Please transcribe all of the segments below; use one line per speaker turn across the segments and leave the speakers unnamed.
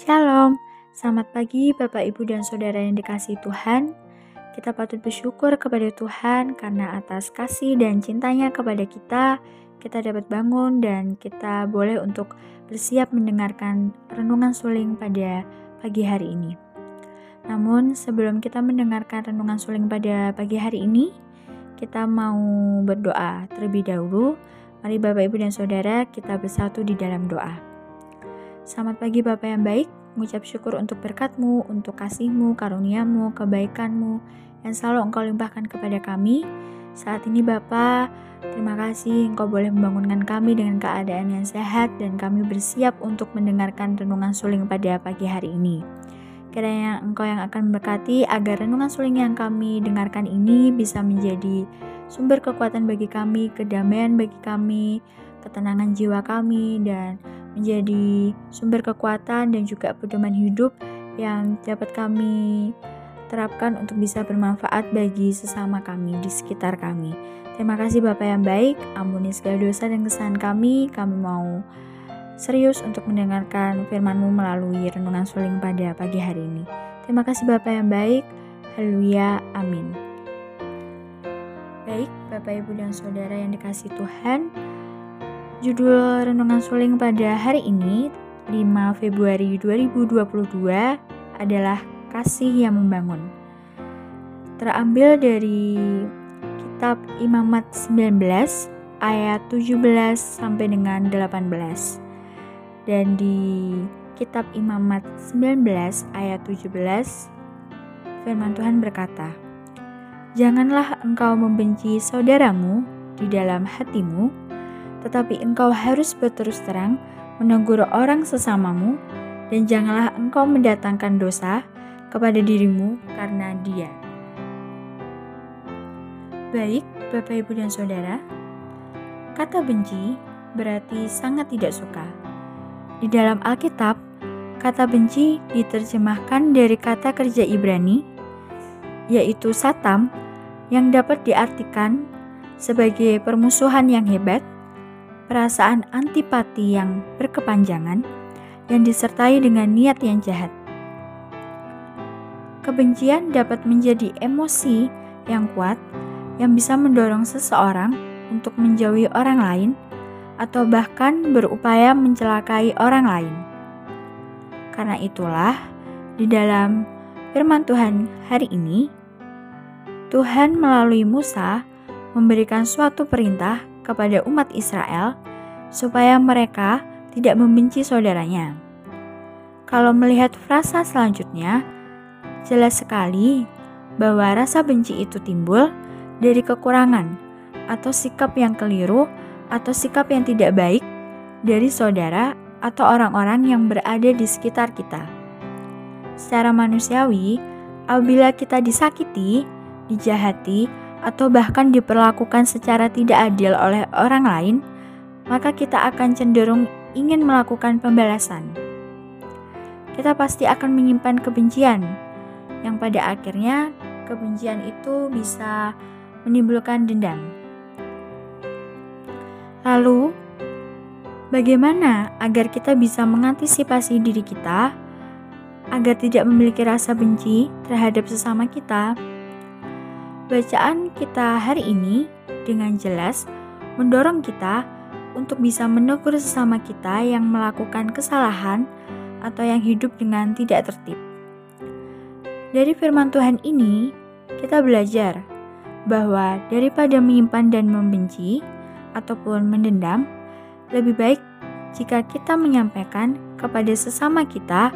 Shalom, selamat pagi Bapak Ibu dan Saudara yang dikasih Tuhan. Kita patut bersyukur kepada Tuhan karena atas kasih dan cintanya kepada kita, kita dapat bangun dan kita boleh untuk bersiap mendengarkan renungan suling pada pagi hari ini. Namun sebelum kita mendengarkan renungan suling pada pagi hari ini, kita mau berdoa terlebih dahulu. Mari Bapak Ibu dan Saudara kita bersatu di dalam doa. Selamat pagi Bapak yang baik, mengucap syukur untuk berkatmu, untuk kasihmu, karuniamu, kebaikanmu, yang selalu engkau limpahkan kepada kami. Saat ini Bapak, terima kasih engkau boleh membangunkan kami dengan keadaan yang sehat dan kami bersiap untuk mendengarkan renungan suling pada pagi hari ini. Kiranya engkau yang akan memberkati agar renungan suling yang kami dengarkan ini bisa menjadi sumber kekuatan bagi kami, kedamaian bagi kami, ketenangan jiwa kami, dan menjadi sumber kekuatan dan juga pedoman hidup yang dapat kami terapkan untuk bisa bermanfaat bagi sesama kami di sekitar kami. Terima kasih Bapak yang baik, ampuni segala dosa dan kesalahan kami. Kami mau serius untuk mendengarkan firman-Mu melalui renungan suling pada pagi hari ini. Terima kasih Bapak yang baik. Haleluya. Amin. Baik, Bapak Ibu dan Saudara yang dikasih Tuhan, Judul renungan suling pada hari ini, 5 Februari 2022 adalah Kasih yang Membangun. Terambil dari kitab Imamat 19 ayat 17 sampai dengan 18. Dan di kitab Imamat 19 ayat 17 firman Tuhan berkata, Janganlah engkau membenci saudaramu di dalam hatimu, tetapi engkau harus berterus terang menegur orang sesamamu, dan janganlah engkau mendatangkan dosa kepada dirimu karena dia. Baik, Bapak, Ibu, dan Saudara, kata benci berarti sangat tidak suka. Di dalam Alkitab, kata benci diterjemahkan dari kata kerja Ibrani, yaitu satam, yang dapat diartikan sebagai permusuhan yang hebat, perasaan antipati yang berkepanjangan yang disertai dengan niat yang jahat. Kebencian dapat menjadi emosi yang kuat yang bisa mendorong seseorang untuk menjauhi orang lain atau bahkan berupaya mencelakai orang lain. Karena itulah, di dalam firman Tuhan hari ini, Tuhan melalui Musa memberikan suatu perintah kepada umat Israel supaya mereka tidak membenci saudaranya. Kalau melihat frasa selanjutnya, jelas sekali bahwa rasa benci itu timbul dari kekurangan atau sikap yang keliru atau sikap yang tidak baik dari saudara atau orang-orang yang berada di sekitar kita. Secara manusiawi, apabila kita disakiti, dijahati, atau bahkan diperlakukan secara tidak adil oleh orang lain, maka kita akan cenderung ingin melakukan pembalasan. Kita pasti akan menyimpan kebencian, yang pada akhirnya kebencian itu bisa menimbulkan dendam. Lalu, bagaimana agar kita bisa mengantisipasi diri kita agar tidak memiliki rasa benci terhadap sesama kita? Bacaan kita hari ini dengan jelas mendorong kita untuk bisa menegur sesama kita yang melakukan kesalahan atau yang hidup dengan tidak tertib. Dari firman Tuhan ini, kita belajar bahwa daripada menyimpan dan membenci ataupun mendendam, lebih baik jika kita menyampaikan kepada sesama kita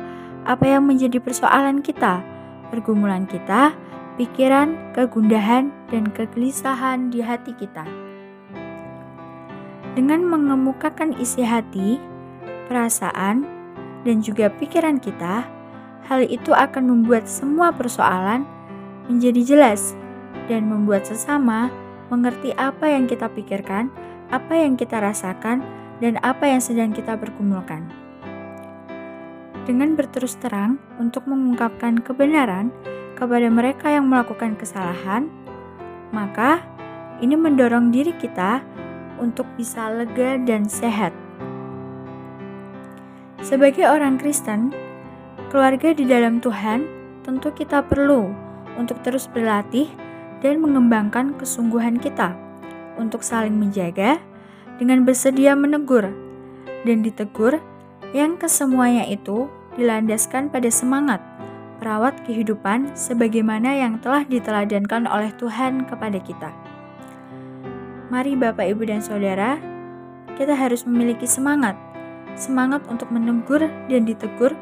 apa yang menjadi persoalan kita, pergumulan kita, pikiran, kegundahan, dan kegelisahan di hati kita. Dengan mengemukakan isi hati, perasaan, dan juga pikiran kita, hal itu akan membuat semua persoalan menjadi jelas dan membuat sesama mengerti apa yang kita pikirkan, apa yang kita rasakan, dan apa yang sedang kita bergumulkan. Dengan berterus terang untuk mengungkapkan kebenaran, kepada mereka yang melakukan kesalahan, maka ini mendorong diri kita untuk bisa lega dan sehat. Sebagai orang Kristen, keluarga di dalam Tuhan, tentu kita perlu untuk terus berlatih dan mengembangkan kesungguhan kita untuk saling menjaga dengan bersedia menegur dan ditegur yang kesemuanya itu dilandaskan pada semangat merawat kehidupan sebagaimana yang telah diteladankan oleh Tuhan kepada kita. Mari Bapak, Ibu, dan Saudara, kita harus memiliki semangat. Semangat untuk menegur dan ditegur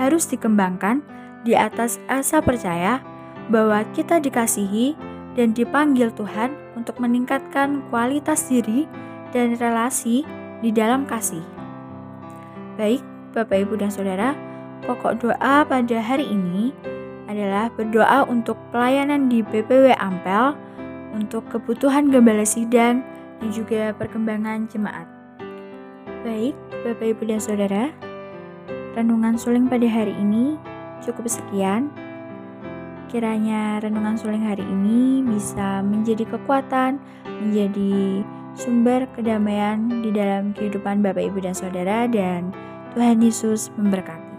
harus dikembangkan di atas asa percaya bahwa kita dikasihi dan dipanggil Tuhan untuk meningkatkan kualitas diri dan relasi di dalam kasih. Baik, Bapak, Ibu, dan Saudara, pokok doa pada hari ini adalah berdoa untuk pelayanan di BPW Ampel, untuk kebutuhan gembala sidang, dan juga perkembangan jemaat. Baik, Bapak, Ibu, dan Saudara, renungan suling pada hari ini cukup sekian. Kiranya renungan suling hari ini bisa menjadi kekuatan, menjadi sumber kedamaian di dalam kehidupan Bapak, Ibu, dan Saudara, dan Tuhan Yesus memberkati.